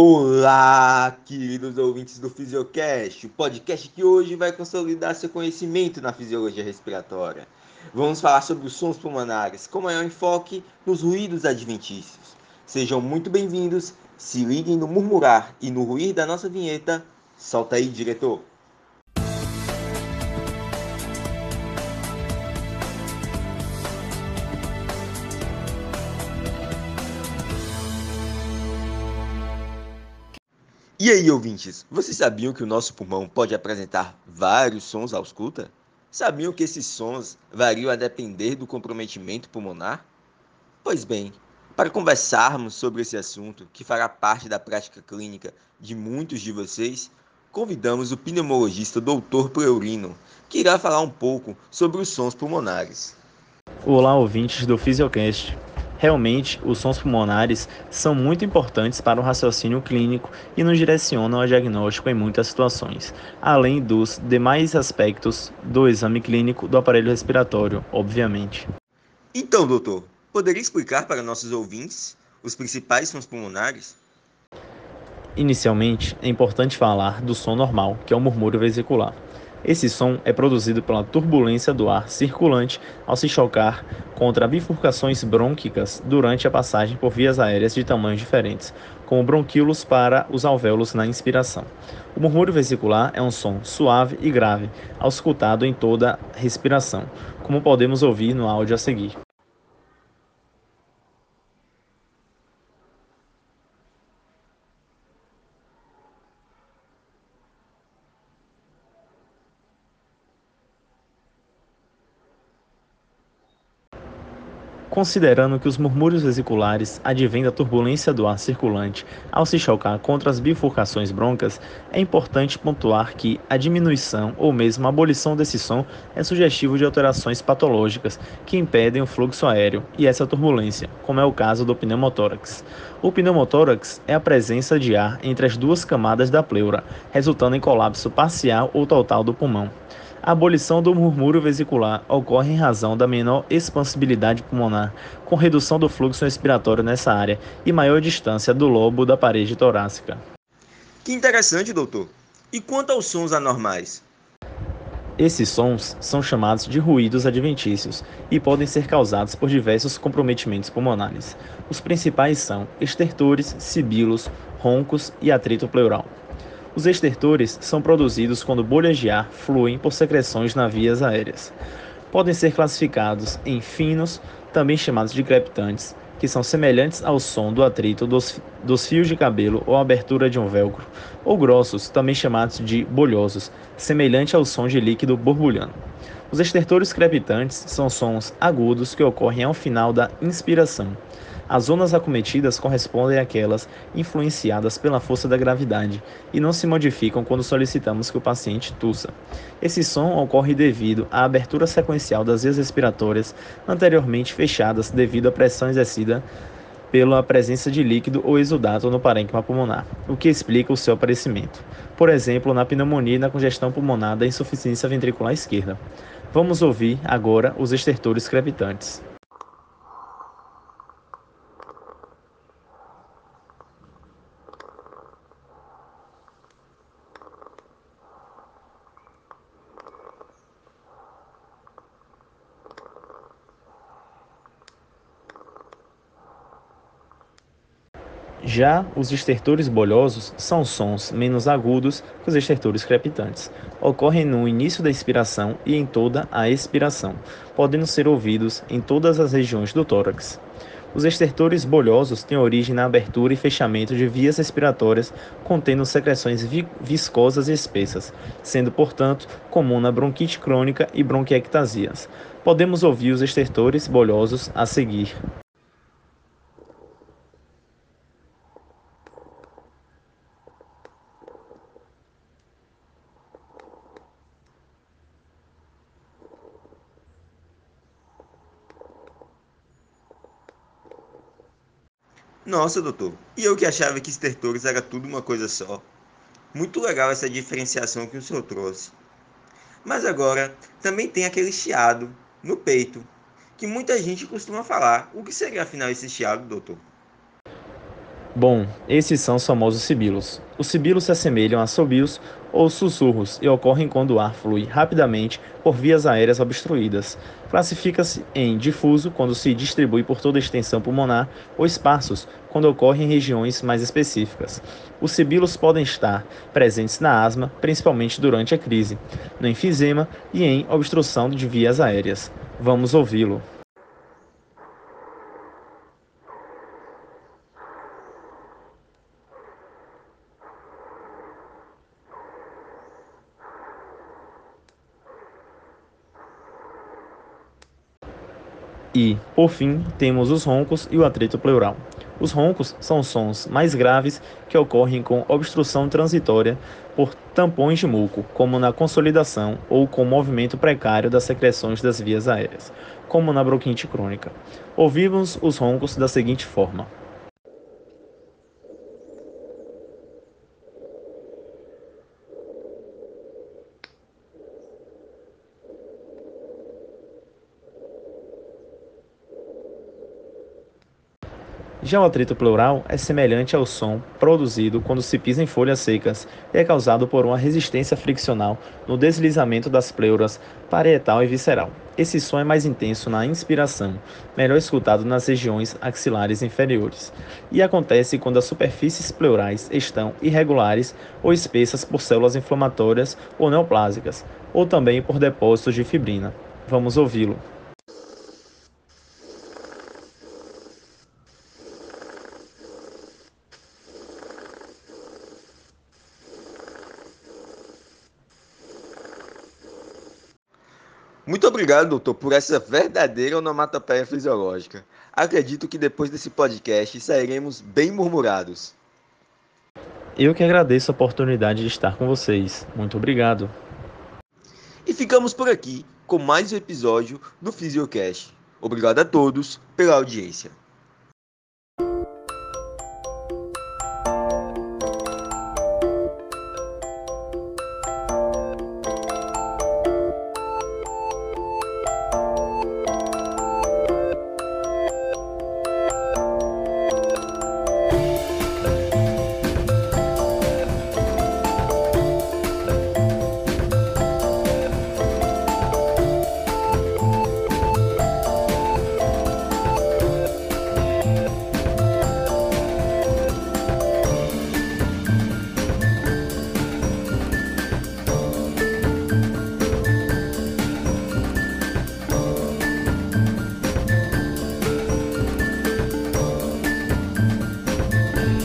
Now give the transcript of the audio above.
Olá, queridos ouvintes do Fisiocast, o podcast que hoje vai consolidar seu conhecimento na fisiologia respiratória. Vamos falar sobre os sons pulmonares, com maior enfoque nos ruídos adventícios. Sejam muito bem-vindos, se liguem no murmurar e no ruir da nossa vinheta. Solta aí, diretor! E aí, ouvintes, vocês sabiam que o nosso pulmão pode apresentar vários sons ao escuta? Sabiam que esses sons variam a depender do comprometimento pulmonar? Pois bem, para conversarmos sobre esse assunto, que fará parte da prática clínica de muitos de vocês, convidamos o pneumologista Dr. Pleurino, que irá falar um pouco sobre os sons pulmonares. Olá, ouvintes do Fisiocast. Realmente, os sons pulmonares são muito importantes para o raciocínio clínico e nos direcionam ao diagnóstico em muitas situações, além dos demais aspectos do exame clínico do aparelho respiratório, obviamente. Então, doutor, poderia explicar para nossos ouvintes os principais sons pulmonares? Inicialmente, é importante falar do som normal, que é o murmúrio vesicular. Esse som é produzido pela turbulência do ar circulante ao se chocar contra bifurcações brônquicas durante a passagem por vias aéreas de tamanhos diferentes, como bronquíolos para os alvéolos na inspiração. O murmúrio vesicular é um som suave e grave, auscultado em toda respiração, como podemos ouvir no áudio a seguir. Considerando que os murmúrios vesiculares advêm da turbulência do ar circulante ao se chocar contra as bifurcações broncas, é importante pontuar que a diminuição ou mesmo a abolição desse som é sugestivo de alterações patológicas que impedem o fluxo aéreo e essa turbulência, como é o caso do pneumotórax. O pneumotórax é a presença de ar entre as duas camadas da pleura, resultando em colapso parcial ou total do pulmão. A abolição do murmúrio vesicular ocorre em razão da menor expansibilidade pulmonar, com redução do fluxo respiratório nessa área e maior distância do lobo da parede torácica. Que interessante, doutor. E quanto aos sons anormais? Esses sons são chamados de ruídos adventícios e podem ser causados por diversos comprometimentos pulmonares. Os principais são estertores, sibilos, roncos e atrito pleural. Os estertores são produzidos quando bolhas de ar fluem por secreções nas vias aéreas. Podem ser classificados em finos, também chamados de crepitantes, que são semelhantes ao som do atrito dos, dos fios de cabelo ou abertura de um velcro, ou grossos, também chamados de bolhosos, semelhante ao som de líquido borbulhando. Os estertores crepitantes são sons agudos que ocorrem ao final da inspiração. As zonas acometidas correspondem àquelas influenciadas pela força da gravidade e não se modificam quando solicitamos que o paciente tussa. Esse som ocorre devido à abertura sequencial das vias respiratórias anteriormente fechadas devido à pressão exercida pela presença de líquido ou exudato no parênquima pulmonar, o que explica o seu aparecimento. Por exemplo, na pneumonia e na congestão pulmonar da insuficiência ventricular esquerda. Vamos ouvir agora os estertores crepitantes. Já os estertores bolhosos são sons menos agudos que os estertores crepitantes. Ocorrem no início da inspiração e em toda a expiração, podendo ser ouvidos em todas as regiões do tórax. Os estertores bolhosos têm origem na abertura e fechamento de vias respiratórias contendo secreções vi viscosas e espessas, sendo, portanto, comum na bronquite crônica e bronquiectasias. Podemos ouvir os estertores bolhosos a seguir. Nossa, doutor, e eu que achava que estertores era tudo uma coisa só. Muito legal essa diferenciação que o senhor trouxe. Mas agora também tem aquele chiado no peito, que muita gente costuma falar. O que seria afinal esse chiado, doutor? Bom, esses são os famosos sibilos. Os sibilos se assemelham a assobios ou sussurros e ocorrem quando o ar flui rapidamente por vias aéreas obstruídas. Classifica-se em difuso quando se distribui por toda a extensão pulmonar ou esparsos quando ocorre em regiões mais específicas. Os sibilos podem estar presentes na asma, principalmente durante a crise, no enfisema e em obstrução de vias aéreas. Vamos ouvi-lo. E, por fim, temos os roncos e o atrito pleural. Os roncos são sons mais graves que ocorrem com obstrução transitória por tampões de muco, como na consolidação ou com movimento precário das secreções das vias aéreas, como na bronquite crônica. Ouvimos os roncos da seguinte forma. Já o atrito pleural é semelhante ao som produzido quando se pisa em folhas secas e é causado por uma resistência friccional no deslizamento das pleuras parietal e visceral. Esse som é mais intenso na inspiração, melhor escutado nas regiões axilares inferiores, e acontece quando as superfícies pleurais estão irregulares ou espessas por células inflamatórias ou neoplásicas, ou também por depósitos de fibrina. Vamos ouvi-lo. Muito obrigado, doutor, por essa verdadeira onomatopeia fisiológica. Acredito que depois desse podcast sairemos bem murmurados. Eu que agradeço a oportunidade de estar com vocês. Muito obrigado. E ficamos por aqui com mais um episódio do Fisiocast. Obrigado a todos pela audiência.